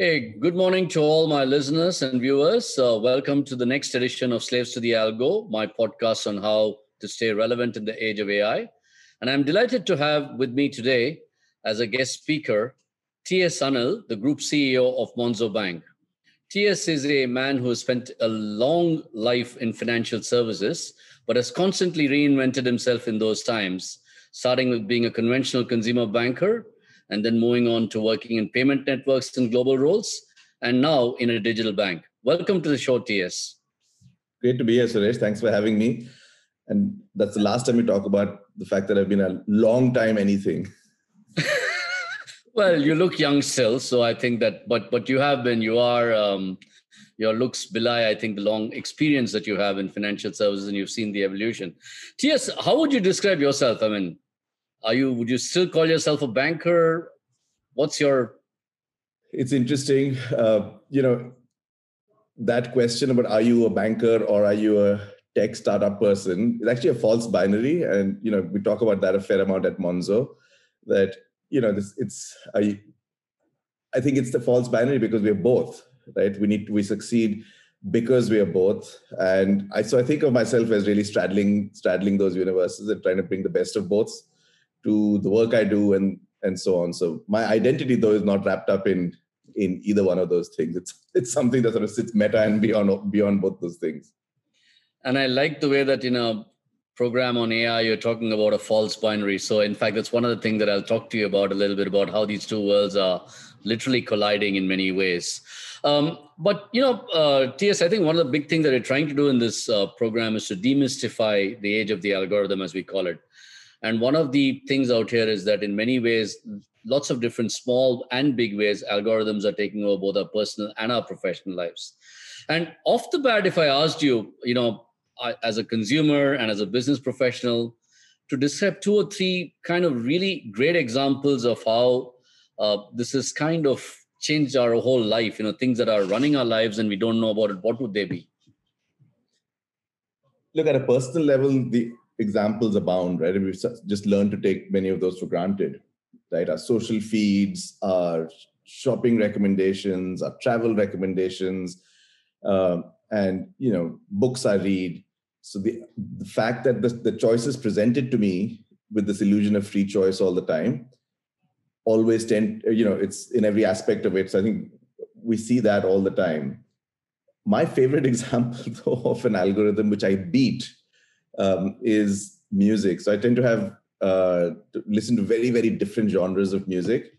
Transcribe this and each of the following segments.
Hey, good morning to all my listeners and viewers. Uh, welcome to the next edition of Slaves to the Algo, my podcast on how to stay relevant in the age of AI. And I'm delighted to have with me today as a guest speaker T.S. Anil, the group CEO of Monzo Bank. T.S. is a man who has spent a long life in financial services, but has constantly reinvented himself in those times, starting with being a conventional consumer banker and then moving on to working in payment networks and global roles, and now in a digital bank. Welcome to the show, TS. Great to be here, Suresh. Thanks for having me. And that's the last time we talk about the fact that I've been a long time anything. well, you look young still, so I think that, but but you have been, you are, um, your looks belie, I think, the long experience that you have in financial services, and you've seen the evolution. T.S., how would you describe yourself? I mean, are you? Would you still call yourself a banker? What's your? It's interesting. Uh, you know, that question about are you a banker or are you a tech startup person is actually a false binary, and you know we talk about that a fair amount at Monzo. That you know this it's I. I think it's the false binary because we're both right. We need we succeed because we are both and i so i think of myself as really straddling straddling those universes and trying to bring the best of both to the work I do and and so on. So my identity though is not wrapped up in in either one of those things. It's it's something that sort of sits meta and beyond beyond both those things. And I like the way that in a program on AI you're talking about a false binary. So in fact, that's one of the things that I'll talk to you about a little bit about how these two worlds are literally colliding in many ways. Um, but you know, uh, TS, I think one of the big things that we're trying to do in this uh, program is to demystify the age of the algorithm, as we call it. And one of the things out here is that in many ways, lots of different small and big ways, algorithms are taking over both our personal and our professional lives. And off the bat, if I asked you, you know, as a consumer and as a business professional, to describe two or three kind of really great examples of how uh, this has kind of changed our whole life, you know, things that are running our lives and we don't know about it, what would they be? Look, at a personal level, the examples abound, right? We've just learned to take many of those for granted, right? Our social feeds, our shopping recommendations, our travel recommendations, uh, and you know, books I read. So the the fact that the, the choices presented to me with this illusion of free choice all the time always tend, you know, it's in every aspect of it. So I think we see that all the time. My favorite example though, of an algorithm which I beat um, is music. So I tend to have uh, to listen to very very different genres of music,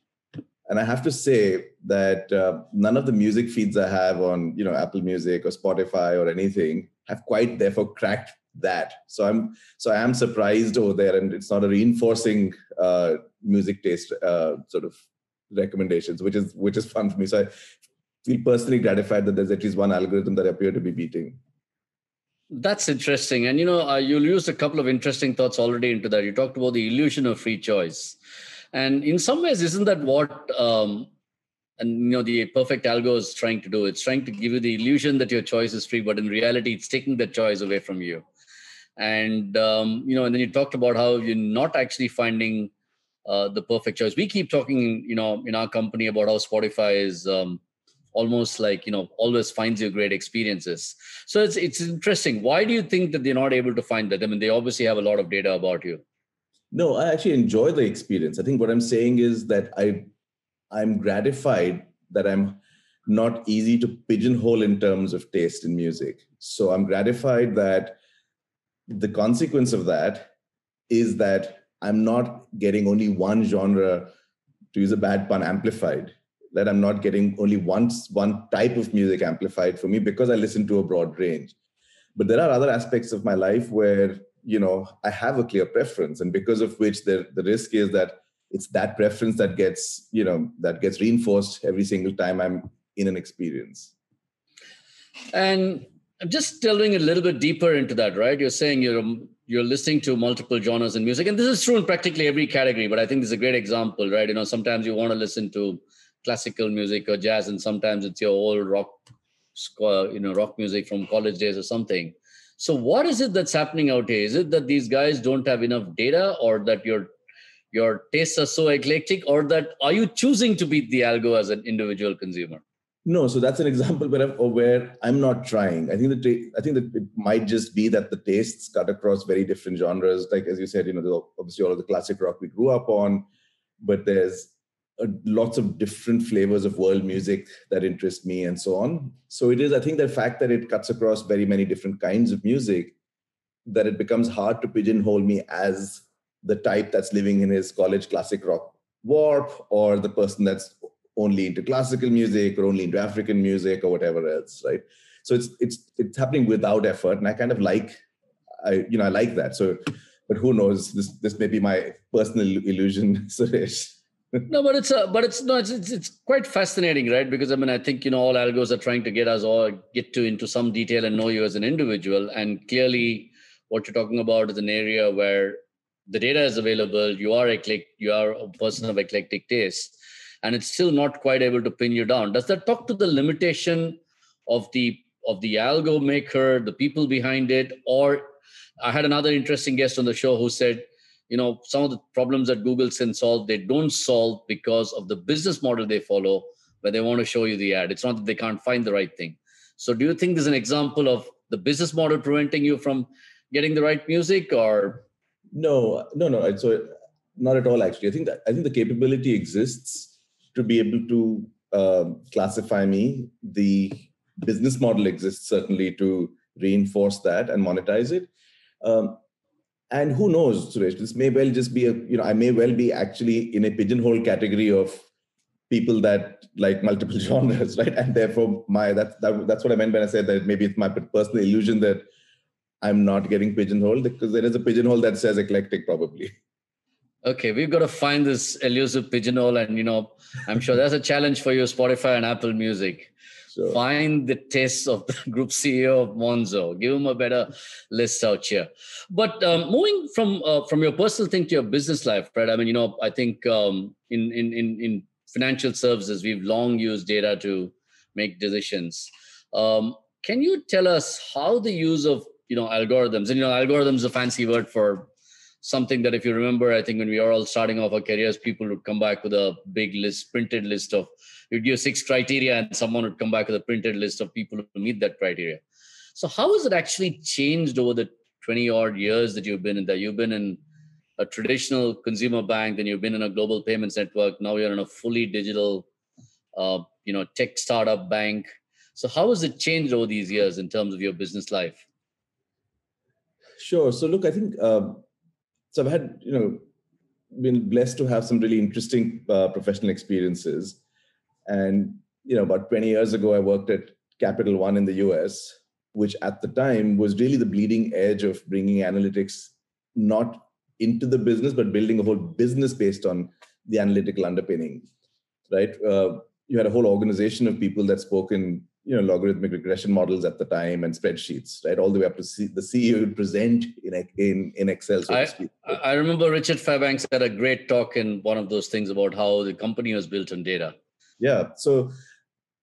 and I have to say that uh, none of the music feeds I have on you know Apple Music or Spotify or anything have quite therefore cracked that. So I'm so I am surprised over there, and it's not a reinforcing uh, music taste uh, sort of recommendations, which is which is fun for me. So I feel personally gratified that there's at least one algorithm that I appear to be beating. That's interesting. And you know, uh, you'll use a couple of interesting thoughts already into that. You talked about the illusion of free choice. And in some ways, isn't that what um, and you know the perfect algo is trying to do? It's trying to give you the illusion that your choice is free, but in reality, it's taking that choice away from you. And um, you know, and then you talked about how you're not actually finding uh, the perfect choice. We keep talking, you know, in our company about how Spotify is um, almost like you know always finds you great experiences. So it's it's interesting. Why do you think that they're not able to find that? I mean they obviously have a lot of data about you. No i actually enjoy the experience. I think what i'm saying is that i i'm gratified that i'm not easy to pigeonhole in terms of taste in music. So i'm gratified that the consequence of that is that i'm not getting only one genre to use a bad pun amplified that I'm not getting only once one type of music amplified for me because I listen to a broad range. But there are other aspects of my life where you know I have a clear preference, and because of which the the risk is that it's that preference that gets you know that gets reinforced every single time I'm in an experience. And I'm just delving a little bit deeper into that, right? You're saying you're you're listening to multiple genres in music, and this is true in practically every category. But I think this is a great example, right? You know, sometimes you want to listen to classical music or jazz, and sometimes it's your old rock, you know, rock music from college days or something. So, what is it that's happening out here? Is it that these guys don't have enough data, or that your your tastes are so eclectic, or that are you choosing to beat the algo as an individual consumer? No, so that's an example where I'm, where I'm not trying. I think that I think that it might just be that the tastes cut across very different genres. Like as you said, you know, obviously all of the classic rock we grew up on, but there's lots of different flavors of world music that interest me and so on. So it is, I think, the fact that it cuts across very many different kinds of music that it becomes hard to pigeonhole me as the type that's living in his college classic rock warp or the person that's only into classical music or only into African music or whatever else, right? So it's it's it's happening without effort, and I kind of like, I you know I like that. So, but who knows? This this may be my personal illusion, Suresh. No, but it's a, but it's no, it's, it's it's quite fascinating, right? Because I mean, I think you know all algos are trying to get us all get to into some detail and know you as an individual, and clearly, what you're talking about is an area where the data is available. You are eclectic, you are a person of eclectic taste, and it's still not quite able to pin you down. Does that talk to the limitation of the of the algo maker, the people behind it, or I had another interesting guest on the show who said, you know, some of the problems that Google can solve, they don't solve because of the business model they follow, where they want to show you the ad. It's not that they can't find the right thing. So, do you think there's an example of the business model preventing you from getting the right music, or no, no, no. So, not at all. Actually, I think that I think the capability exists to be able to um, classify me. The business model exists certainly to reinforce that and monetize it. Um, and who knows, Suresh? This may well just be a you know I may well be actually in a pigeonhole category of people that like multiple genres, right? And therefore, my that, that that's what I meant when I said that maybe it's my personal illusion that I'm not getting pigeonholed because there is a pigeonhole that says eclectic, probably. Okay, we've got to find this elusive pigeonhole, and you know, I'm sure that's a challenge for you, Spotify and Apple Music. Sure. Find the taste of the group CEO of Monzo. Give him a better list out here. But um, moving from uh, from your personal thing to your business life, right? I mean, you know, I think um, in, in in in financial services, we've long used data to make decisions. Um, can you tell us how the use of you know algorithms and you know algorithms a fancy word for something that if you remember i think when we are all starting off our careers people would come back with a big list printed list of you'd give six criteria and someone would come back with a printed list of people who meet that criteria. So how has it actually changed over the 20 odd years that you've been in that you've been in a traditional consumer bank then you've been in a global payments network now you're in a fully digital uh, you know tech startup bank. So how has it changed over these years in terms of your business life? Sure. So look i think um, so I've had, you know, been blessed to have some really interesting uh, professional experiences. And, you know, about 20 years ago, I worked at Capital One in the US, which at the time was really the bleeding edge of bringing analytics not into the business, but building a whole business based on the analytical underpinning, right? Uh, you had a whole organization of people that spoke in you know logarithmic regression models at the time and spreadsheets right? All the way up to see, the ceo would present in in, in excel so I, I remember richard fairbanks had a great talk in one of those things about how the company was built on data. Yeah so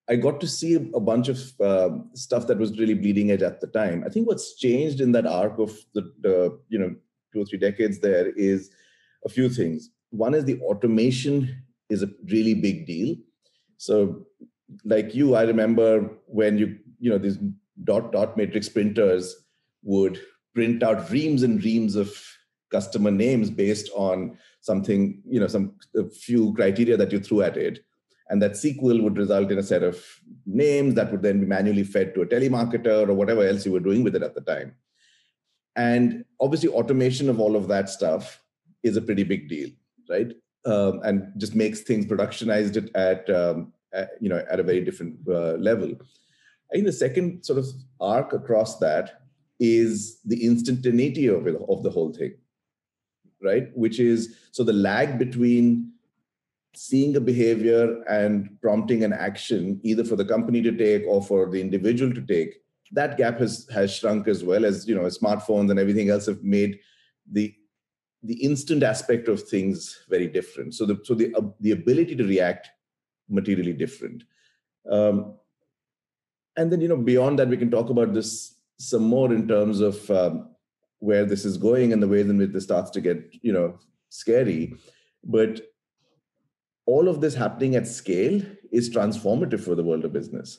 i got to see a bunch of uh, stuff that was really bleeding edge at the time. I think what's changed in that arc of the, the you know two or three decades there is a few things. One is the automation is a really big deal. So like you, I remember when you, you know, these dot dot matrix printers would print out reams and reams of customer names based on something, you know, some a few criteria that you threw at it. And that SQL would result in a set of names that would then be manually fed to a telemarketer or whatever else you were doing with it at the time. And obviously, automation of all of that stuff is a pretty big deal, right? Um, and just makes things productionized at um, at, you know at a very different uh, level. I think the second sort of arc across that is the instantaneity of it, of the whole thing right? Which is so the lag between seeing a behavior and prompting an action either for the company to take or for the individual to take that gap has has shrunk as well as you know smartphones and everything else have made the the instant aspect of things very different. So the so the uh, the ability to react materially different. Um, and then, you know, beyond that, we can talk about this some more in terms of um, where this is going and the ways in which this starts to get, you know, scary. But all of this happening at scale is transformative for the world of business.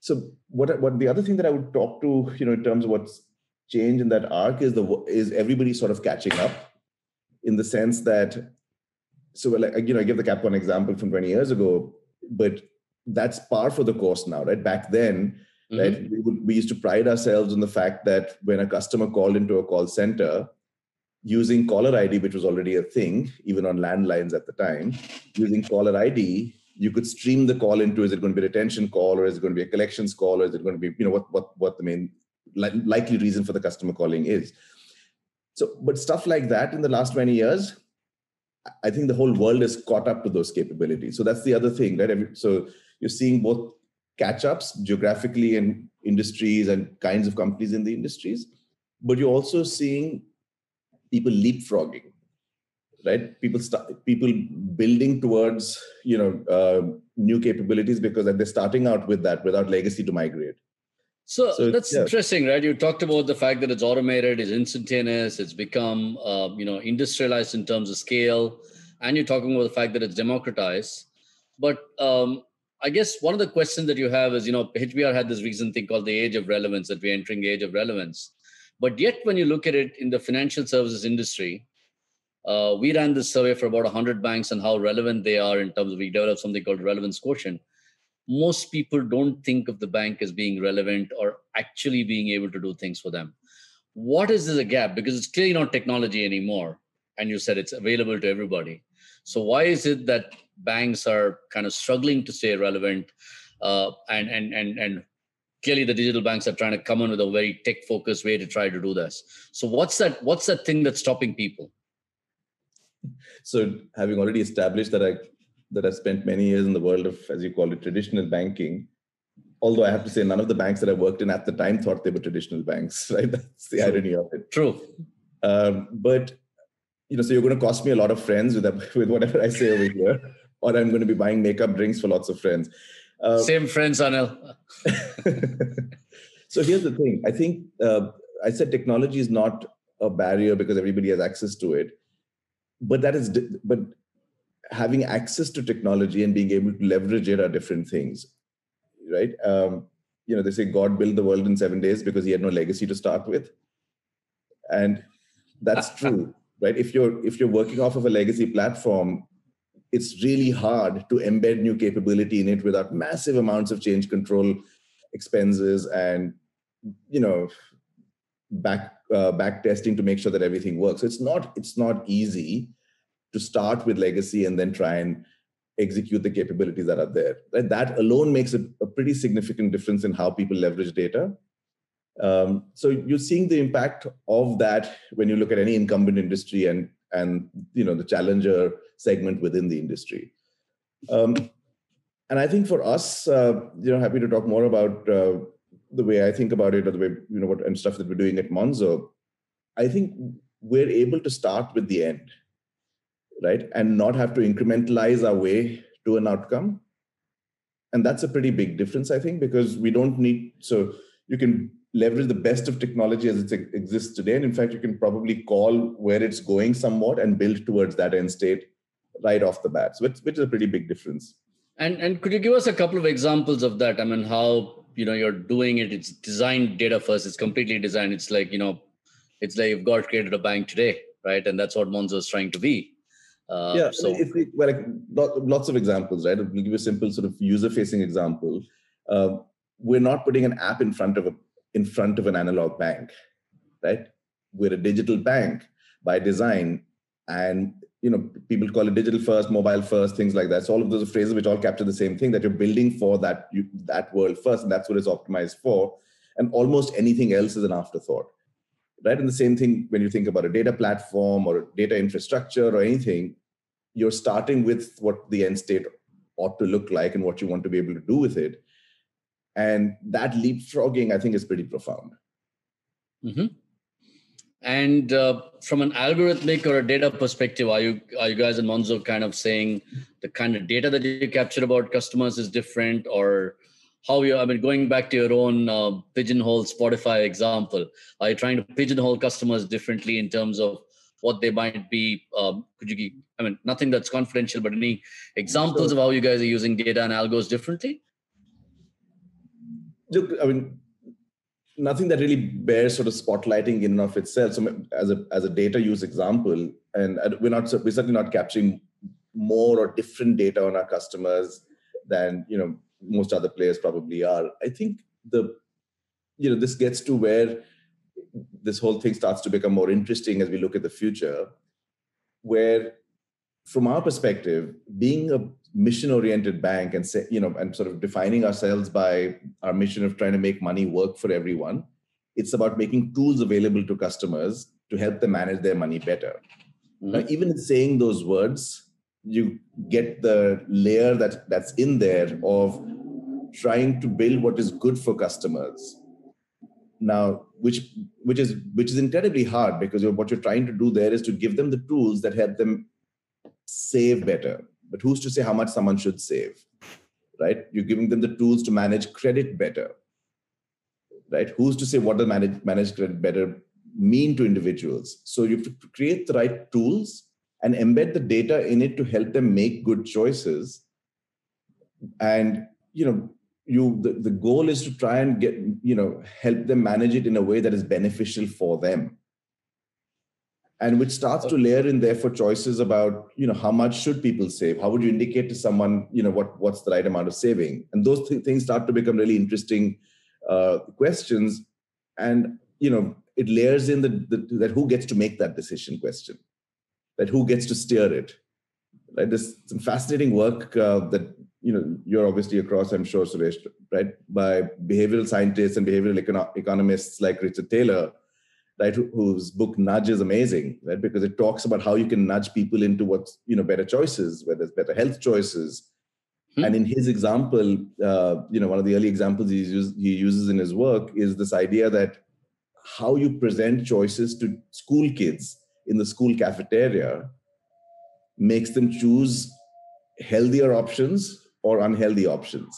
So what what the other thing that I would talk to, you know, in terms of what's changed in that arc is the is everybody sort of catching up in the sense that so like you know, I give the CapOne example from 20 years ago, but that's par for the course now, right? Back then, mm-hmm. right, we, would, we used to pride ourselves on the fact that when a customer called into a call center, using caller ID, which was already a thing, even on landlines at the time, using caller ID, you could stream the call into is it going to be a retention call or is it going to be a collections call or is it going to be, you know, what what what the main li- likely reason for the customer calling is. So, but stuff like that in the last 20 years, I think the whole world is caught up to those capabilities. So that's the other thing, right? So you're seeing both catch ups geographically and industries and kinds of companies in the industries, but you're also seeing people leapfrogging, right? People start people building towards you know uh, new capabilities because they're starting out with that without legacy to migrate. So, so that's yeah. interesting, right? You talked about the fact that it's automated, it's instantaneous, it's become uh, you know industrialized in terms of scale, and you're talking about the fact that it's democratized. But um, I guess one of the questions that you have is, you know, HBR had this recent thing called the age of relevance, that we're entering the age of relevance. But yet, when you look at it in the financial services industry, uh, we ran this survey for about 100 banks and how relevant they are in terms of we developed something called relevance quotient. Most people don't think of the bank as being relevant or actually being able to do things for them. What is this a gap? Because it's clearly not technology anymore. And you said it's available to everybody. So why is it that banks are kind of struggling to stay relevant, uh, and and and and clearly the digital banks are trying to come in with a very tech focused way to try to do this. So what's that? What's that thing that's stopping people? So having already established that I that I spent many years in the world of, as you call it, traditional banking. Although I have to say, none of the banks that I worked in at the time thought they were traditional banks, right? That's the True. irony of it. True. Um, but you know, so you're going to cost me a lot of friends with with whatever I say over here, or I'm going to be buying makeup drinks for lots of friends. Uh, Same friends, Anil. so here's the thing. I think uh, I said technology is not a barrier because everybody has access to it, but that is but having access to technology and being able to leverage it are different things, right? Um, you know, they say God built the world in seven days because he had no legacy to start with, and that's true right? If you're if you're working off of a legacy platform it's really hard to embed new capability in it without massive amounts of change control expenses and you know back uh, back testing to make sure that everything works. So it's not it's not easy to start with legacy and then try and execute the capabilities that are there right? that alone makes a, a pretty significant difference in how people leverage data um, so you're seeing the impact of that when you look at any incumbent industry and and you know the challenger segment within the industry. Um, and I think for us, uh, you know, happy to talk more about uh, the way I think about it or the way you know what and stuff that we're doing at Monzo. I think we're able to start with the end, right, and not have to incrementalize our way to an outcome. And that's a pretty big difference, I think, because we don't need so you can leverage the best of technology as it exists today. And in fact, you can probably call where it's going somewhat and build towards that end state right off the bat. So which, which is a pretty big difference. And and could you give us a couple of examples of that? I mean, how you know you're doing it. It's designed data first. It's completely designed. It's like you know, it's like you've got created a bank today, right? And that's what Monzo is trying to be. Uh, yeah. So it's, well, like, lots of examples, right? I'll give you a simple sort of user-facing example. Uh, we're not putting an app in front of a in front of an analog bank, right? We're a digital bank by design, and you know people call it digital first, mobile first, things like that. So all of those phrases which all capture the same thing that you're building for that you, that world first, and that's what it's optimized for. And almost anything else is an afterthought, right? And the same thing when you think about a data platform or data infrastructure or anything, you're starting with what the end state ought to look like and what you want to be able to do with it and that leapfrogging i think is pretty profound mm-hmm. and uh, from an algorithmic or a data perspective are you are you guys in monzo kind of saying the kind of data that you capture about customers is different or how you i mean going back to your own uh, pigeonhole spotify example are you trying to pigeonhole customers differently in terms of what they might be um, could you give I mean, nothing that's confidential, but any examples of how you guys are using data and algos differently? Look, I mean, nothing that really bears sort of spotlighting in and of itself. So, as a as a data use example, and we're not we're certainly not capturing more or different data on our customers than you know most other players probably are. I think the you know this gets to where this whole thing starts to become more interesting as we look at the future, where from our perspective, being a mission-oriented bank and say, you know, and sort of defining ourselves by our mission of trying to make money work for everyone, it's about making tools available to customers to help them manage their money better. Mm-hmm. Now, even saying those words, you get the layer that that's in there of trying to build what is good for customers. Now which which is which is incredibly hard because what you're trying to do there is to give them the tools that help them save better. But who's to say how much someone should save right? You're giving them the tools to manage credit better right? Who's to say what does manage manage credit better mean to individuals? So you have to create the right tools and embed the data in it to help them make good choices. And you know you the, the goal is to try and get you know help them manage it in a way that is beneficial for them. And which starts to layer in there for choices about you know how much should people save? How would you indicate to someone you know what what's the right amount of saving? And those th- things start to become really interesting uh, questions. And you know it layers in the, the, that who gets to make that decision question that who gets to steer it. Right there's some fascinating work uh, that you know you're obviously across i'm sure suresh right? By behavioral scientists and behavioral econo- economists like richard Thaler, right whose book nudge is amazing right? Because it talks about how you can nudge people into what's you know better choices whether it's better health choices. Hmm. and in his example uh, you know one of the early examples he, uses, he uses in his work is this idea that how you present choices to school kids in the school cafeteria makes them choose healthier options or unhealthy options.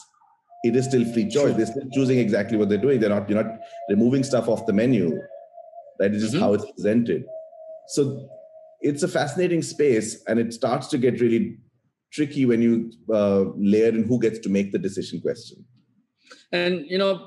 It is still free choice. They're still choosing exactly what they're doing. They're not, you're not removing stuff off the menu. That is just mm-hmm. how it's presented. So it's a fascinating space and it starts to get really tricky when you uh, layer in who gets to make the decision question. And, you know,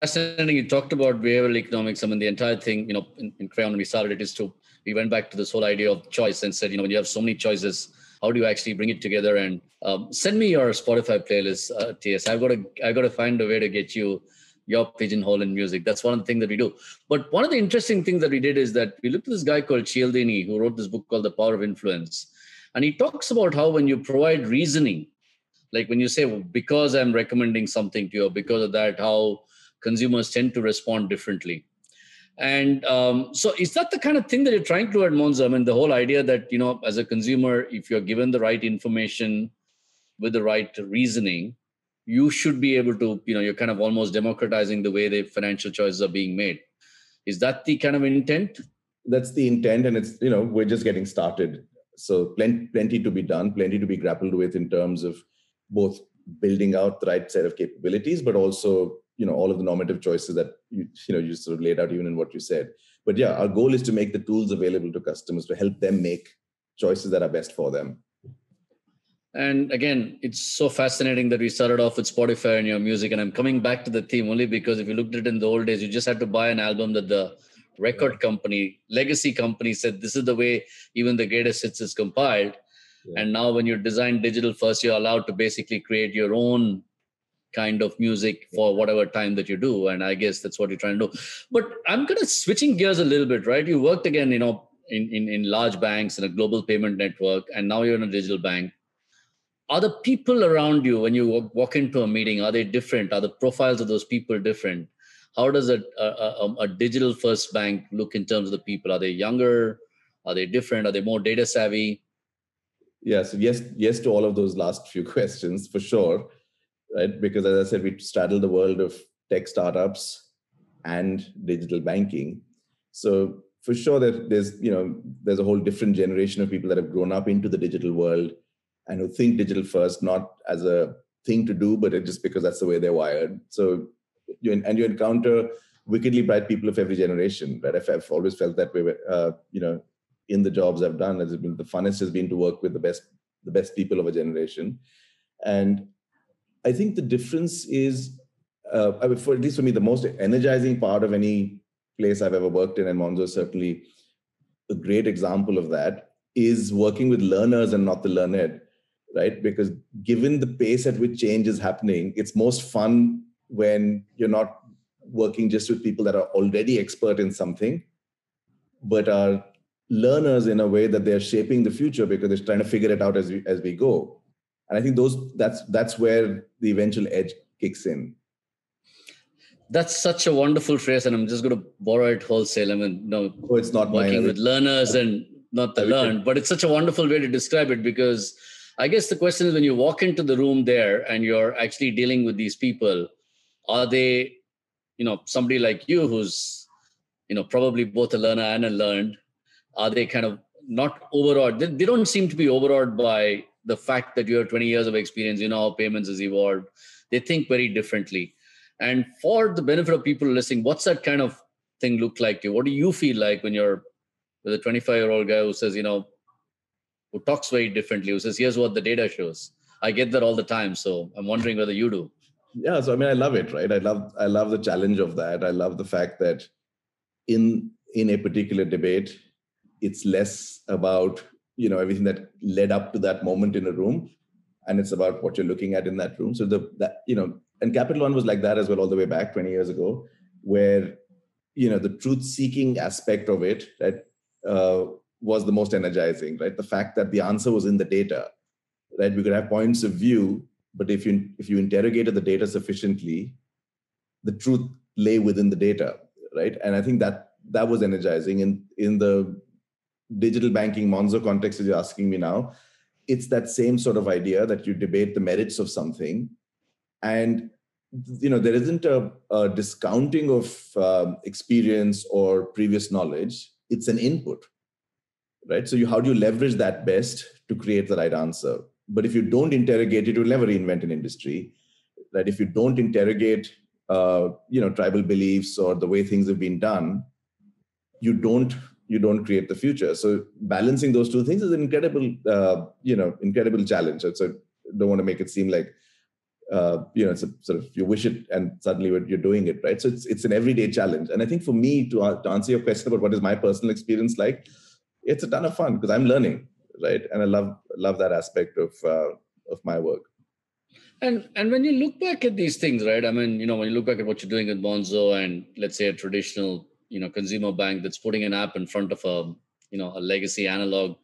fascinating. You talked about behavioral economics. I mean, the entire thing, you know, in, in Crayon, we started it, is to we went back to this whole idea of choice and said, you know, when you have so many choices, how do you actually bring it together? And um, send me your Spotify playlist, uh, TS. I've got to I've got to find a way to get you your pigeonhole in music. That's one of the things that we do. But one of the interesting things that we did is that we looked at this guy called Cialdini who wrote this book called The Power of Influence. And he talks about how when you provide reasoning, like when you say, well, because I'm recommending something to you, because of that, how consumers tend to respond differently. And um, so, is that the kind of thing that you're trying to at Monzo? I mean, the whole idea that you know, as a consumer, if you're given the right information with the right reasoning, you should be able to, you know, you're kind of almost democratizing the way the financial choices are being made. Is that the kind of intent? That's the intent, and it's you know, we're just getting started. So, plenty, plenty to be done, plenty to be grappled with in terms of both building out the right set of capabilities, but also you know all of the normative choices that you you know you sort of laid out even in what you said. But yeah our goal is to make the tools available to customers to help them make choices that are best for them. And again it's so fascinating that we started off with spotify and your music and i'm coming back to the theme only because if you looked at it in the old days you just had to buy an album that the record company legacy company said this is the way even the greatest hits is compiled. Yeah. and now when you design digital first you're allowed to basically create your own kind of music for whatever time that you do and i guess that's what you're trying to do. But i'm kind of switching gears a little bit right? You worked again you know in, in, in large banks and a global payment network and now you're in a digital bank. Are the people around you when you walk into a meeting are they different? Are the profiles of those people different? How does a, a, um, a digital first bank look in terms of the people? Are they younger? Are they different? Are they more data savvy? Yeah so yes yes to all of those last few questions for sure right? Because as I said, we straddle the world of tech startups and digital banking. So for sure that there's you know there's a whole different generation of people that have grown up into the digital world and who think digital first not as a thing to do but just because that's the way they're wired so you and you encounter wickedly bright people of every generation right i've, I've always felt that way uh, you know in the jobs I've done has been the funnest has been to work with the best the best people of a generation, and I think the difference is, uh, for at least for me, the most energizing part of any place I've ever worked in, and Monzo is certainly a great example of that, is working with learners and not the learned, right? Because given the pace at which change is happening, it's most fun when you're not working just with people that are already expert in something, but are learners in a way that they're shaping the future because they're trying to figure it out as we as we go and i think those that's that's where the eventual edge kicks in. That's such a wonderful phrase and i'm just going to borrow it wholesale. I mean no oh, it's not working with learners and not the learned but it's such a wonderful way to describe it because i guess the question is when you walk into the room there and you're actually dealing with these people are they you know somebody like you who's you know probably both a learner and a learned are they kind of not overawed? They, they don't seem to be overawed by the fact that you have 20 years of experience you know how payments has evolved. They think very differently. And for the benefit of people listening what's that kind of thing look like to you? What do you feel like when you're with a 25 year old guy who says you know who talks very differently who says here's what the data shows. I get that all the time so i'm wondering whether you do. Yeah so i mean i love it right? I love i love the challenge of that. I love the fact that in in a particular debate it's less about you know everything that led up to that moment in a room and it's about what you're looking at in that room. So the that you know and capital one was like that as well all the way back 20 years ago where you know the truth seeking aspect of it right uh, was the most energizing right? The fact that the answer was in the data right? We could have points of view but if you if you interrogated the data sufficiently the truth lay within the data right? And i think that that was energizing in in the digital banking Monzo context as you're asking me now, it's that same sort of idea that you debate the merits of something. And you know there isn't a, a discounting of um, experience or previous knowledge. It's an input right? So you how do you leverage that best to create the right answer? But if you don't interrogate it you'll never reinvent an industry right? If you don't interrogate uh, you know tribal beliefs or the way things have been done you don't you don't create the future. So balancing those two things is an incredible, uh, you know, incredible challenge. So don't want to make it seem like, uh, you know, it's a sort of you wish it and suddenly you're doing it, right? So it's it's an everyday challenge. And I think for me to, uh, to answer your question about what is my personal experience like, it's a ton of fun because I'm learning, right? And I love love that aspect of uh, of my work. And and when you look back at these things, right? I mean, you know, when you look back at what you're doing with Monzo and let's say a traditional you know consumer bank that's putting an app in front of a you know a legacy analog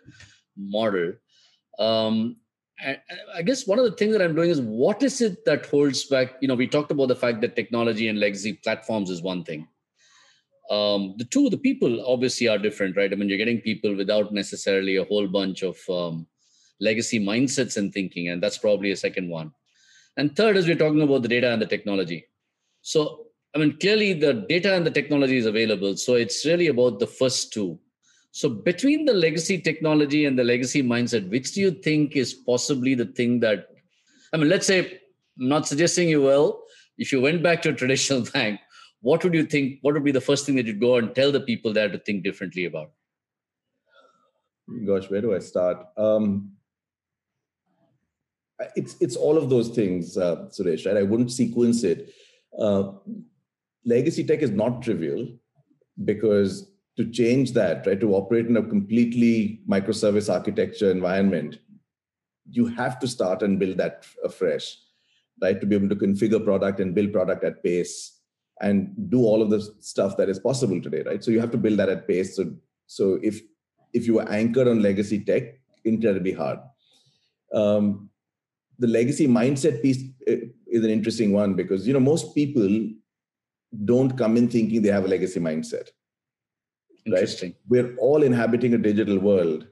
model um, I guess one of the things that I'm doing is what is it that holds back? You know, we talked about the fact that technology and legacy platforms is one thing. Um, the two, the people obviously are different, right? I mean, you're getting people without necessarily a whole bunch of um, legacy mindsets and thinking, and that's probably a second one. And third is we're talking about the data and the technology. So I mean, clearly the data and the technology is available. So it's really about the first two. So between the legacy technology and the legacy mindset, which do you think is possibly the thing that, I mean, let's say, I'm not suggesting you will, if you went back to a traditional bank, what would you think? What would be the first thing that you'd go and tell the people there to think differently about? Gosh, where do I start? Um, it's it's all of those things, uh, Suresh. Right? I wouldn't sequence it. Uh, legacy tech is not trivial because to change that, right, to operate in a completely microservice architecture environment, you have to start and build that afresh, right? To be able to configure product and build product at pace and do all of the stuff that is possible today, right? So you have to build that at pace. So, so if if you are anchored on legacy tech, incredibly hard. Um, the legacy mindset piece eh, is an interesting one because you know most people don't come in thinking they have a legacy mindset. Right? We're all inhabiting a digital world.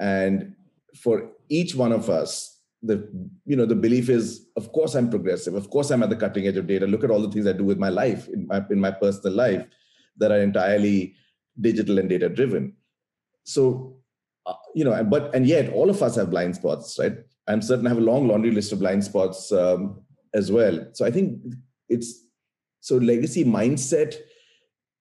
And for each one of us, the you know the belief is of course i'm progressive of course i'm at the cutting edge of data look at all the things i do with my life in my in my personal life that are entirely digital and data driven so uh, you know but and yet all of us have blind spots right i'm certain i have a long laundry list of blind spots um, as well so i think it's so legacy mindset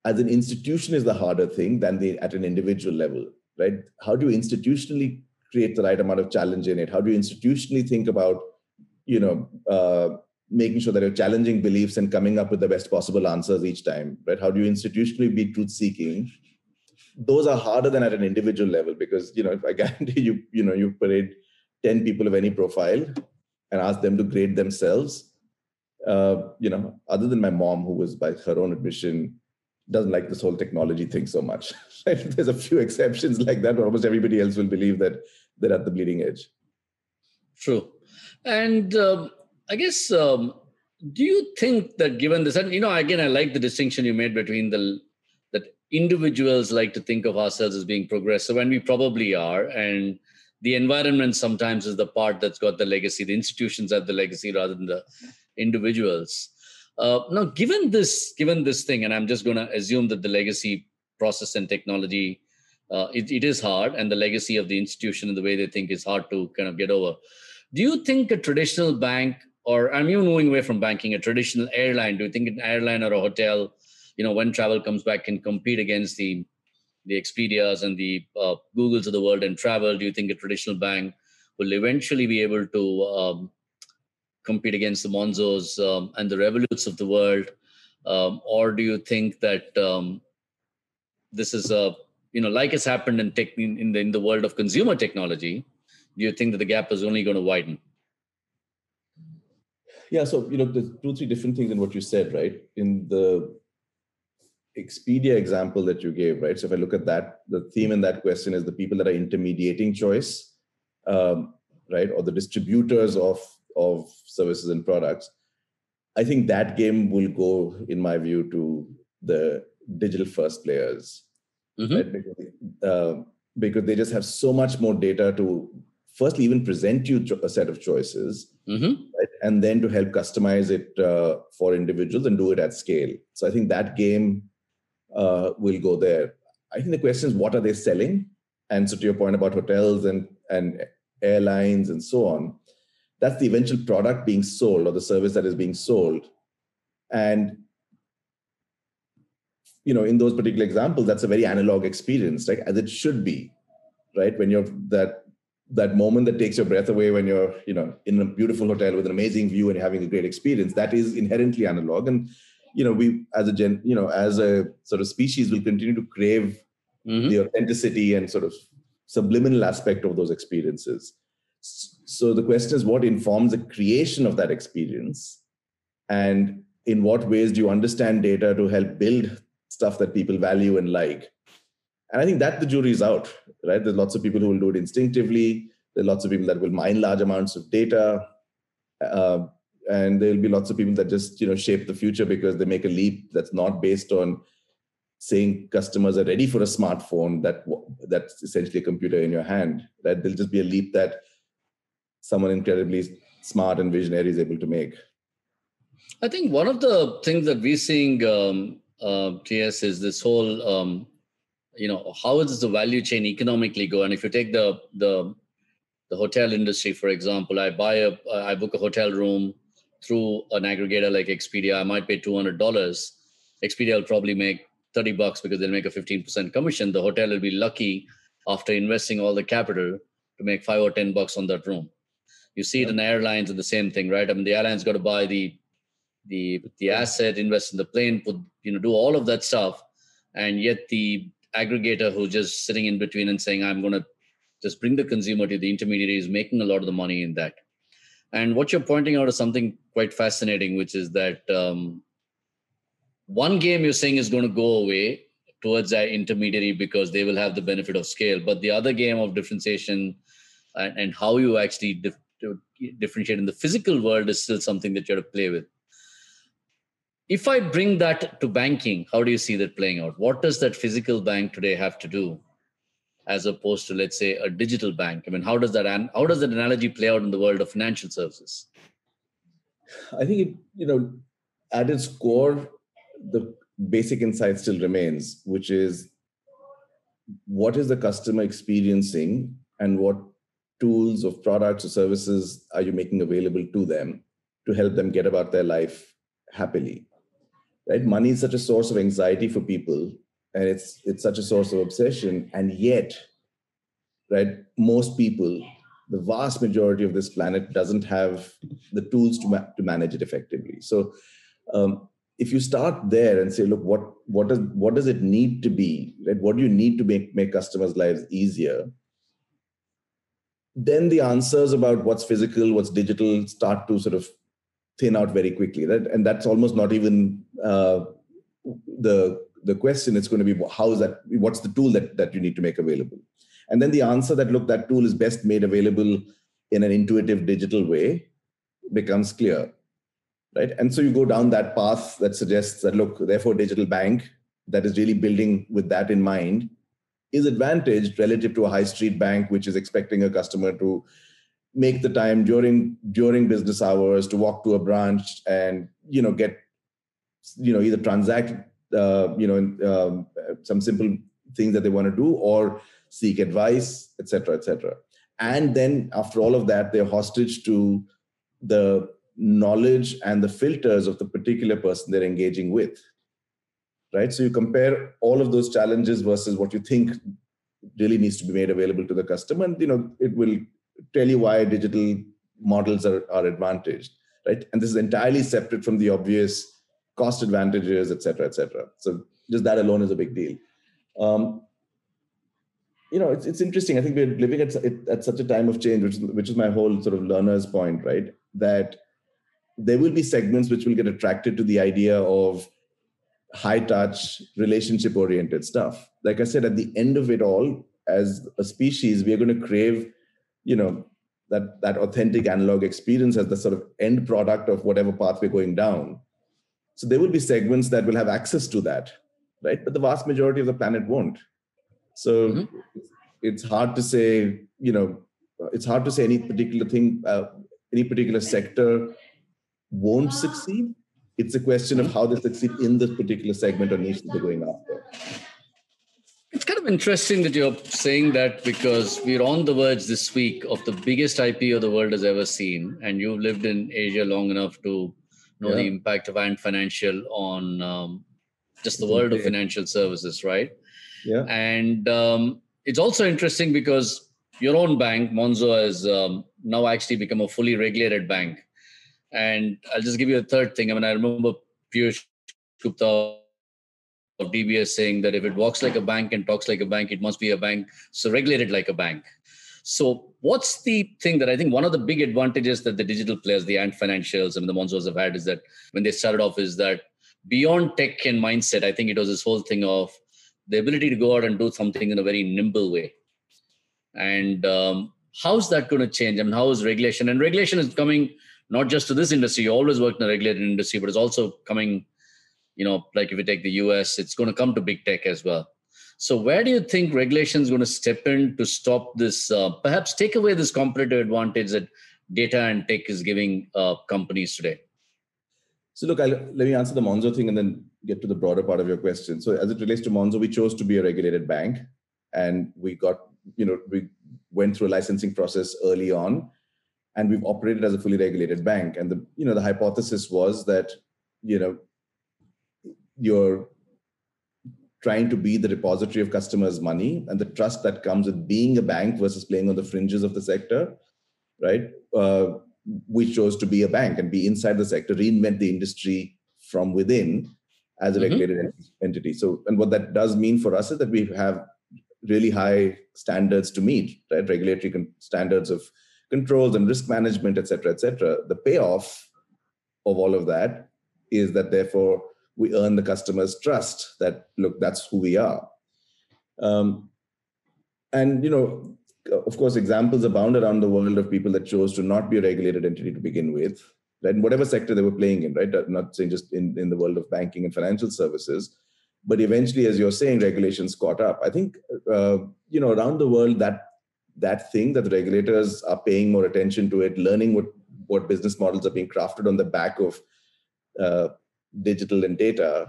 as an institution is the harder thing than the at an individual level. right? How do you institutionally create the right amount of challenge in it? How do you institutionally think about, you know, uh, making sure that you're challenging beliefs and coming up with the best possible answers each time, right? How do you institutionally be truth seeking? Those are harder than at an individual level because, you know, if I guarantee you, you know, you parade 10 people of any profile and ask them to grade themselves. Uh, you know, other than my mom, who was by her own admission, doesn't like this whole technology thing so much. There's a few exceptions like that, but almost everybody else will believe that they're at the bleeding edge. True. And um, I guess, um, do you think that given this, and you know, again, I like the distinction you made between the that individuals like to think of ourselves as being progressive, and we probably are, and the environment sometimes is the part that's got the legacy. The institutions have the legacy rather than the individuals. Uh, now, given this, given this thing, and I'm just going to assume that the legacy process and technology, uh, it, it is hard, and the legacy of the institution and the way they think is hard to kind of get over. Do you think a traditional bank, or I'm even moving away from banking, a traditional airline, do you think an airline or a hotel, you know, when travel comes back, can compete against the the Expedias and the uh, Googles of the world and travel? Do you think a traditional bank will eventually be able to um, compete against the Monzos um, and the Revoluts of the world? Um, or do you think that um, this is a, you know, like has happened in, tech, in, in, the, in the world of consumer technology, do you think that the gap is only going to widen? Yeah, so you know, there's two, three different things in what you said, right? In the Expedia example that you gave, right? So if I look at that, the theme in that question is the people that are intermediating choice, um, right, or the distributors of of services and products. I think that game will go, in my view, to the digital first players, mm-hmm. right? because, uh, because, they just have so much more data to firstly even present you a set of choices, mm-hmm. right? and then to help customize it uh, for individuals and do it at scale. So I think that game uh, will go there. I think the question is, what are they selling? And so, to your point about hotels and and airlines and so on, that's the eventual product being sold or the service that is being sold. And you know, in those particular examples, that's a very analog experience, right? As it should be, right? When you're that that moment that takes your breath away when you're, you know, in a beautiful hotel with an amazing view and having a great experience, that is inherently analog. And you know we as a gen you know as a sort of species will continue to crave mm-hmm. the authenticity and sort of subliminal aspect of those experiences so the question is what informs the creation of that experience? And in what ways do you understand data to help build stuff that people value and like? And i think that the jury is out right? There's lots of people who will do it instinctively. There are lots of people that will mine large amounts of data. Uh, and there'll be lots of people that just you know shape the future because they make a leap that's not based on saying customers are ready for a smartphone that that's essentially a computer in your hand that there'll just be a leap that someone incredibly smart and visionary is able to make i think one of the things that we're seeing um, uh, ts is this whole um, you know how does the value chain economically go and if you take the the the hotel industry for example i buy a i book a hotel room through an aggregator like Expedia, I might pay $200. Expedia will probably make 30 bucks because they'll make a 15% commission. The hotel will be lucky after investing all the capital to make five or 10 bucks on that room. You see it in airlines and the same thing, right? I mean, the airline's got to buy the the the asset, invest in the plane, put you know, do all of that stuff, and yet the aggregator who's just sitting in between and saying, "I'm going to just bring the consumer to the intermediary," is making a lot of the money in that. And what you're pointing out is something quite fascinating, which is that um, one game you're saying is going to go away towards that intermediary because they will have the benefit of scale. But the other game of differentiation and, and how you actually dif- differentiate in the physical world is still something that you have to play with. If I bring that to banking, how do you see that playing out? What does that physical bank today have to do as opposed to let's say a digital bank i mean how does that how does that analogy play out in the world of financial services i think it you know at its core the basic insight still remains which is what is the customer experiencing and what tools of products or services are you making available to them to help them get about their life happily right money is such a source of anxiety for people and it's it's such a source of obsession and yet right? Most people, the vast majority of this planet doesn't have the tools to, ma- to manage it effectively. So um, if you start there and say, look, what what does what does it need to be? Right? What do you need to make make customers' lives easier? Then the answers about what's physical, what's digital, start to sort of thin out very quickly. Right? And that's almost not even uh, the the question. It's going to be how is that? What's the tool that that you need to make available? And then the answer that look that tool is best made available in an intuitive digital way becomes clear right and so you go down that path that suggests that look therefore digital bank that is really building with that in mind is advantaged relative to a high street bank which is expecting a customer to make the time during during business hours to walk to a branch and you know get you know either transact uh, you know um, some simple things that they want to do or seek advice etc etc and then after all of that they're hostage to the knowledge and the filters of the particular person they're engaging with right? So you compare all of those challenges versus what you think really needs to be made available to the customer and you know it will tell you why digital models are, are advantaged right? And this is entirely separate from the obvious cost advantages et cetera et cetera. So just that alone is a big deal. Um, you know it's, it's interesting. I think we're living at, at such a time of change which, which is my whole sort of learner's point right? That there will be segments which will get attracted to the idea of high touch relationship oriented stuff like i said at the end of it all as a species we are going to crave you know that that authentic analog experience as the sort of end product of whatever path we're going down so there will be segments that will have access to that right but the vast majority of the planet won't so mm-hmm. it's hard to say you know it's hard to say any particular thing uh, any particular sector won't succeed. It's a question of how they succeed in this particular segment or niche that they're going after. It's kind of interesting that you're saying that because we're on the verge this week of the biggest IPO the world has ever seen. And you've lived in Asia long enough to know yeah. the impact of Ant Financial on um, just the world of financial services, right? Yeah. And um, it's also interesting because your own bank, Monzo, has um, now actually become a fully regulated bank. And I'll just give you a third thing. I mean, I remember Piyush Gupta of DBS saying that if it walks like a bank and talks like a bank, it must be a bank. So regulated like a bank. So what's the thing that I think one of the big advantages that the digital players, the Ant Financials and the Monzos have had is that when they started off is that beyond tech and mindset, I think it was this whole thing of the ability to go out and do something in a very nimble way. And um, how's that going to change? I mean, how is regulation? And regulation is coming not just to this industry. You always worked in a regulated industry, but it's also coming, you know, like if you take the US, it's going to come to big tech as well. So where do you think regulation is going to step in to stop this, uh, perhaps take away this competitive advantage that data and tech is giving uh, companies today? So look, I'll, let me answer the Monzo thing and then get to the broader part of your question. So as it relates to Monzo, we chose to be a regulated bank, and we got, you know, we went through a licensing process early on, and we've operated as a fully regulated bank. And the you know the hypothesis was that you know you're trying to be the repository of customers money and the trust that comes with being a bank versus playing on the fringes of the sector right? Uh, we chose to be a bank and be inside the sector reinvent the industry from within as a mm-hmm. regulated entity. So and what that does mean for us is that we have really high standards to meet right? Regulatory standards of controls and risk management, et cetera, et cetera. The payoff of all of that is that therefore we earn the customer's trust that look, that's who we are. Um, and you know, of course, examples abound around the world of people that chose to not be a regulated entity to begin with, right? In whatever sector they were playing in, right? Not saying just in, in the world of banking and financial services, but eventually, as you're saying, regulations caught up. I think uh, you know around the world that that thing that the regulators are paying more attention to it, learning what what business models are being crafted on the back of uh, digital and data,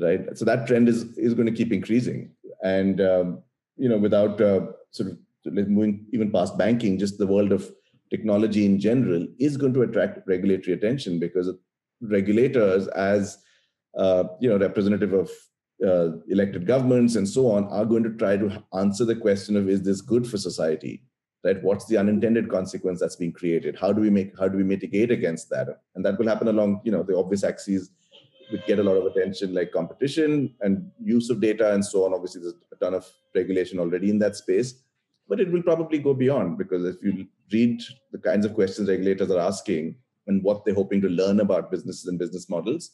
right? So that trend is is going to keep increasing, and um, you know, without uh, sort of moving even past banking, just the world of technology in general is going to attract regulatory attention because regulators, as uh, you know, representative of uh, elected governments and so on are going to try to answer the question of is this good for society? Right? What's the unintended consequence that's being created? How do we make how do we mitigate against that? And that will happen along you know the obvious axes which get a lot of attention like competition and use of data and so on. Obviously there's a ton of regulation already in that space but it will probably go beyond because if you read the kinds of questions regulators are asking and what they're hoping to learn about businesses and business models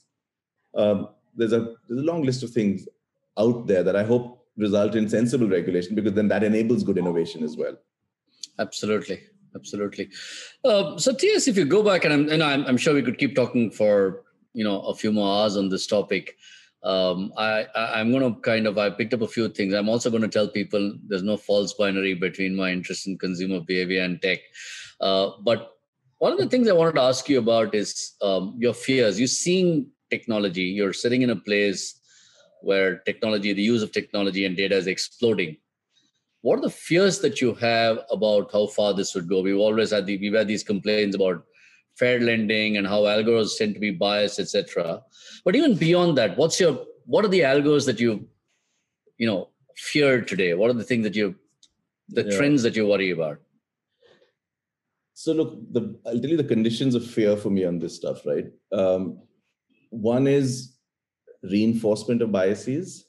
um, there's a there's a long list of things out there that i hope result in sensible regulation because then that enables good innovation as well Absolutely, absolutely. Uh, so, T.S., if you go back, and I'm, and I'm, I'm sure we could keep talking for you know a few more hours on this topic. Um, I, I am going to kind of I picked up a few things. I'm also going to tell people there's no false binary between my interest in consumer behavior and tech. Uh, but one of the things I wanted to ask you about is um, your fears. You're seeing technology. You're sitting in a place where technology, the use of technology and data is exploding what are the fears that you have about how far this would go? We've always had the, we've had these complaints about fair lending and how algos tend to be biased, etc. But even beyond that, what's your what are the algos that you you know fear today? What are the things that you the yeah. trends that you worry about? So look, the, I'll tell you the conditions of fear for me on this stuff, right? Um, one is reinforcement of biases,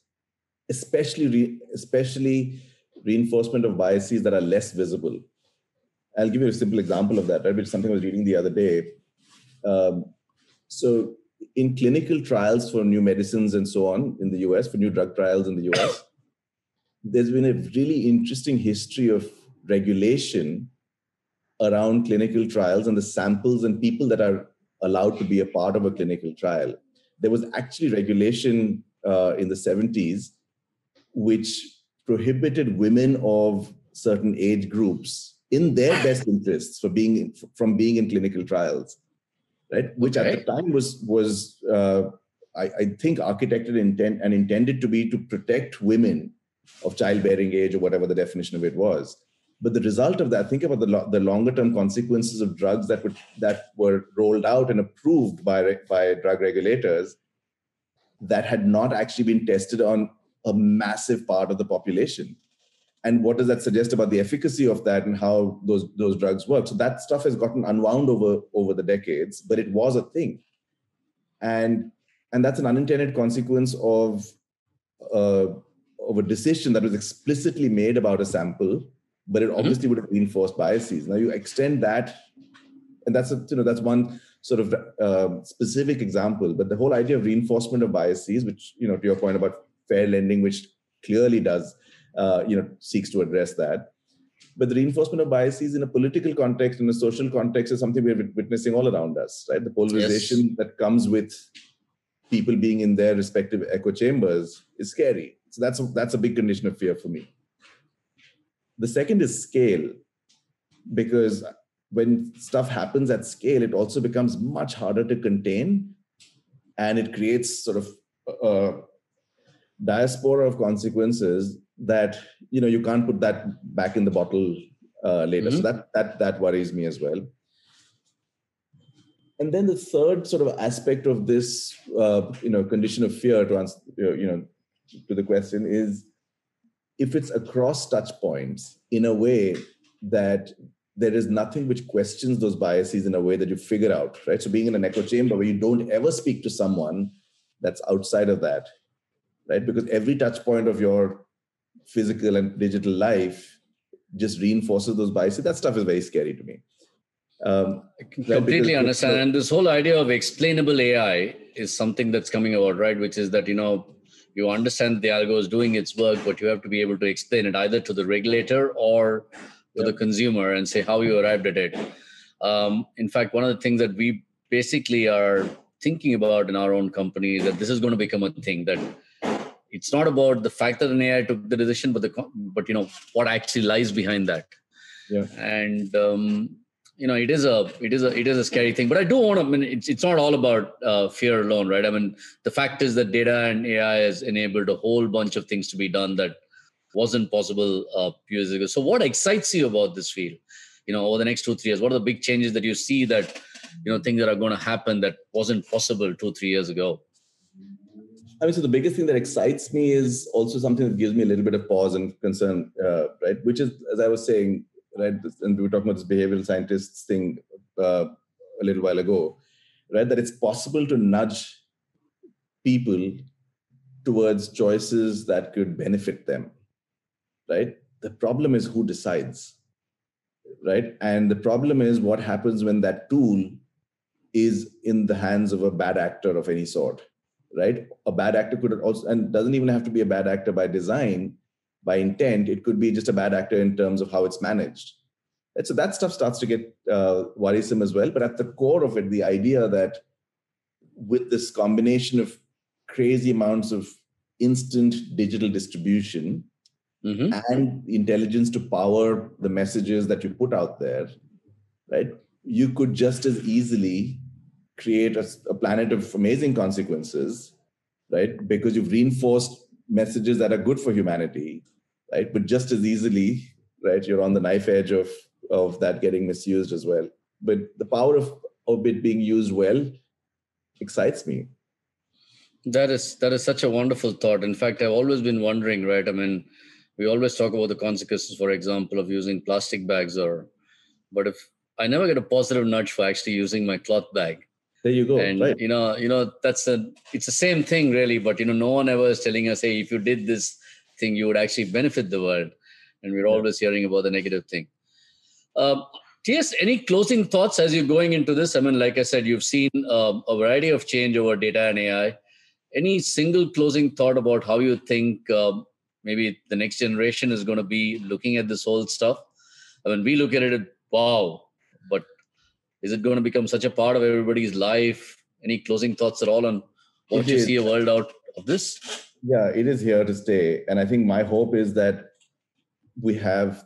especially re, especially reinforcement of biases that are less visible. I'll give you a simple example of that, right? Which something I was reading the other day. Um, so, in clinical trials for new medicines and so on in the US, for new drug trials in the US, there's been a really interesting history of regulation around clinical trials and the samples and people that are allowed to be a part of a clinical trial. There was actually regulation uh, in the 70s which prohibited women of certain age groups in their best interests for being from being in clinical trials right which okay. at the time was was uh, I, I, think architected intent and intended to be to protect women of childbearing age or whatever the definition of it was but the result of that think about the, lo- the longer term consequences of drugs that would that were rolled out and approved by by drug regulators that had not actually been tested on a massive part of the population. And what does that suggest about the efficacy of that and how those those drugs work? So that stuff has gotten unwound over over the decades but it was a thing. And and that's an unintended consequence of uh, of a decision that was explicitly made about a sample but it mm-hmm. obviously would have reinforced biases now you extend that and that's a, you know that's one sort of uh, specific example but the whole idea of reinforcement of biases which you know to your point about fair lending, which clearly does, uh, you know, seeks to address that. But the reinforcement of biases in a political context, in a social context, is something we're witnessing all around us, right? The polarization yes. that comes with people being in their respective echo chambers is scary. So that's a, that's a big condition of fear for me. The second is scale, because when stuff happens at scale, it also becomes much harder to contain, and it creates sort of uh, diaspora of consequences that you know you can't put that back in the bottle uh, later. Mm-hmm. So that that that worries me as well. And then the third sort of aspect of this, uh, you know, condition of fear to answer, you know, to the question is, if it's across touch points in a way that there is nothing which questions those biases in a way that you figure out, right? So being in an echo chamber where you don't ever speak to someone that's outside of that, right? Because every touch point of your physical and digital life just reinforces those biases. That stuff is very scary to me. Um, I completely understand. And this whole idea of explainable AI is something that's coming about, right? Which is that, you know, you understand the algo is doing its work, but you have to be able to explain it either to the regulator or to the consumer and say how you arrived at it. Um, in fact, one of the things that we basically are thinking about in our own company is that this is going to become a thing that it's not about the fact that an AI took the decision, but the but you know what actually lies behind that. Yeah. And um, you know it is a it is a it is a scary thing. But I do want to. I mean, it's it's not all about uh, fear alone, right? I mean, the fact is that data and AI has enabled a whole bunch of things to be done that wasn't possible a uh, years ago. So, what excites you about this field? You know, over the next two three years, what are the big changes that you see that you know things that are going to happen that wasn't possible two three years ago? I mean, so the biggest thing that excites me is also something that gives me a little bit of pause and concern, uh, right? Which is, as I was saying, right, and we were talking about this behavioral scientists thing uh, a little while ago, right? That it's possible to nudge people towards choices that could benefit them, right? The problem is who decides, right? And the problem is what happens when that tool is in the hands of a bad actor of any sort right? A bad actor could also, and doesn't even have to be a bad actor by design, by intent. It could be just a bad actor in terms of how it's managed. And so that stuff starts to get uh, worrisome as well. But at the core of it, the idea that with this combination of crazy amounts of instant digital distribution mm-hmm. and intelligence to power the messages that you put out there, right? You could just as easily create a, a planet of amazing consequences, right? Because you've reinforced messages that are good for humanity, right? But just as easily, right, you're on the knife edge of of that getting misused as well. But the power of of it being used well excites me. That is that is such a wonderful thought. In fact, I've always been wondering, right? I mean, we always talk about the consequences, for example, of using plastic bags or but if I never get a positive nudge for actually using my cloth bag there you go and right. you know you know that's a it's the same thing really but you know no one ever is telling us hey if you did this thing you would actually benefit the world and we're yeah. always hearing about the negative thing um, TS, any closing thoughts as you're going into this? I mean, like I said, you've seen um, a variety of change over data and AI. Any single closing thought about how you think um, maybe the next generation is going to be looking at this whole stuff? I mean, we look at it, wow, but is it going to become such a part of everybody's life? Any closing thoughts at all on what you see a world out of this? Yeah, it is here to stay. And I think my hope is that we have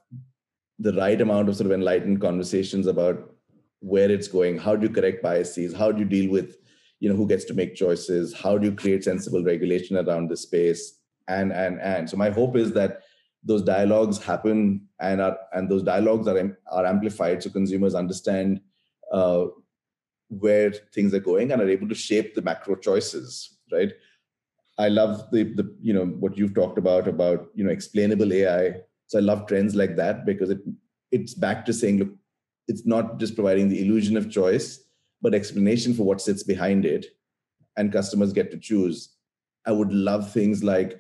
the right amount of sort of enlightened conversations about where it's going, how do you correct biases, how do you deal with, you know, who gets to make choices, how do you create sensible regulation around the space, and and and. So my hope is that those dialogues happen and are and those dialogues are are amplified so consumers understand uh, where things are going and are able to shape the macro choices, right? I love the the you know what you've talked about about you know explainable AI. So I love trends like that because it it's back to saying look, it's not just providing the illusion of choice, but explanation for what sits behind it, and customers get to choose. I would love things like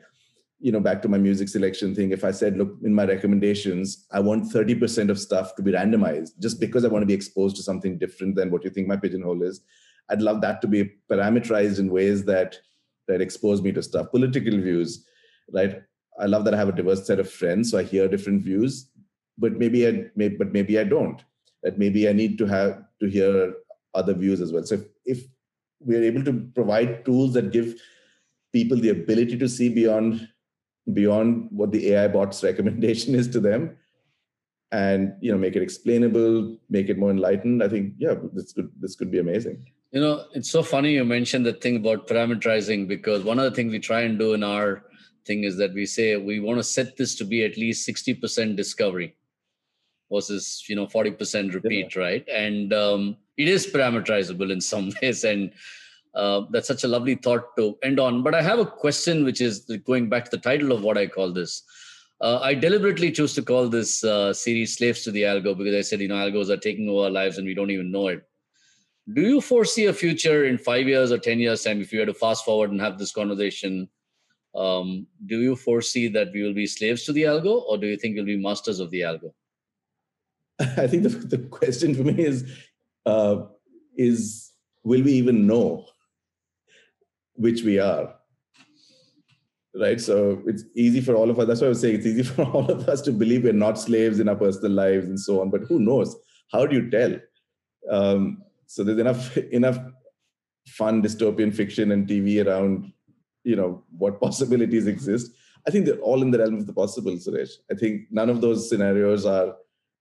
you know back to my music selection thing if i said look in my recommendations i want 30% of stuff to be randomized just because i want to be exposed to something different than what you think my pigeonhole is i'd love that to be parameterized in ways that that expose me to stuff. Political views right? I love that i have a diverse set of friends so i hear different views but maybe i may, but maybe i don't. That maybe i need to have to hear other views as well. So if, if we're able to provide tools that give people the ability to see beyond beyond what the AI bot's recommendation is to them and you know make it explainable make it more enlightened i think yeah this could this could be amazing you know it's so funny you mentioned the thing about parameterizing because one of the things we try and do in our thing is that we say we want to set this to be at least 60% discovery versus you know 40% repeat yeah. right and um, it is parameterizable in some ways and uh, that's such a lovely thought to end on. But I have a question, which is going back to the title of what I call this. Uh, I deliberately chose to call this uh, series "Slaves to the Algo" because I said, you know, algos are taking over our lives and we don't even know it. Do you foresee a future in five years or ten years time if you had to fast forward and have this conversation? Um, do you foresee that we will be slaves to the algo, or do you think we'll be masters of the algo? I think the, the question for me is, uh, is will we even know which we are right so it's easy for all of us that's why i was saying it's easy for all of us to believe we're not slaves in our personal lives and so on but who knows how do you tell um, so there's enough enough fun dystopian fiction and tv around you know what possibilities exist. I think they're all in the realm of the possible suresh. I think none of those scenarios are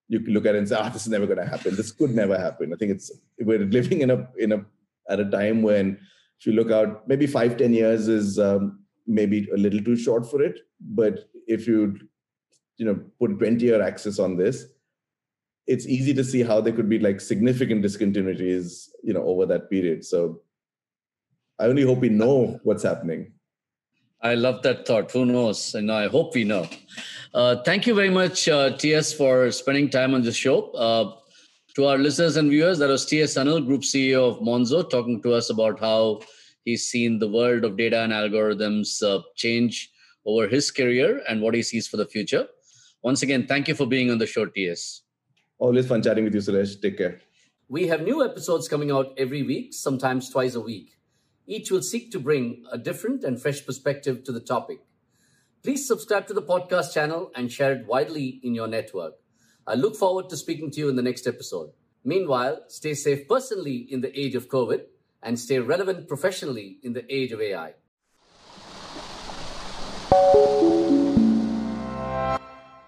you can look at it and say ah this is never going to happen. This could never happen. I think it's we're living in a in a at a time when if you look out, maybe five ten years is um, maybe a little too short for it. But if you, you know, put 20 year access on this, it's easy to see how there could be like significant discontinuities, you know, over that period. So I only hope we know what's happening. I love that thought. Who knows? And I hope we know. Uh, thank you very much, uh, TS, for spending time on this show. Uh, to our listeners and viewers, that was TS Anil, Group CEO of Monzo, talking to us about how he's seen the world of data and algorithms uh, change over his career and what he sees for the future. Once again, thank you for being on the show, TS. Always fun chatting with you, Suresh. Take care. We have new episodes coming out every week, sometimes twice a week. Each will seek to bring a different and fresh perspective to the topic. Please subscribe to the podcast channel and share it widely in your network. I look forward to speaking to you in the next episode. Meanwhile, stay safe personally in the age of COVID and stay relevant professionally in the age of AI.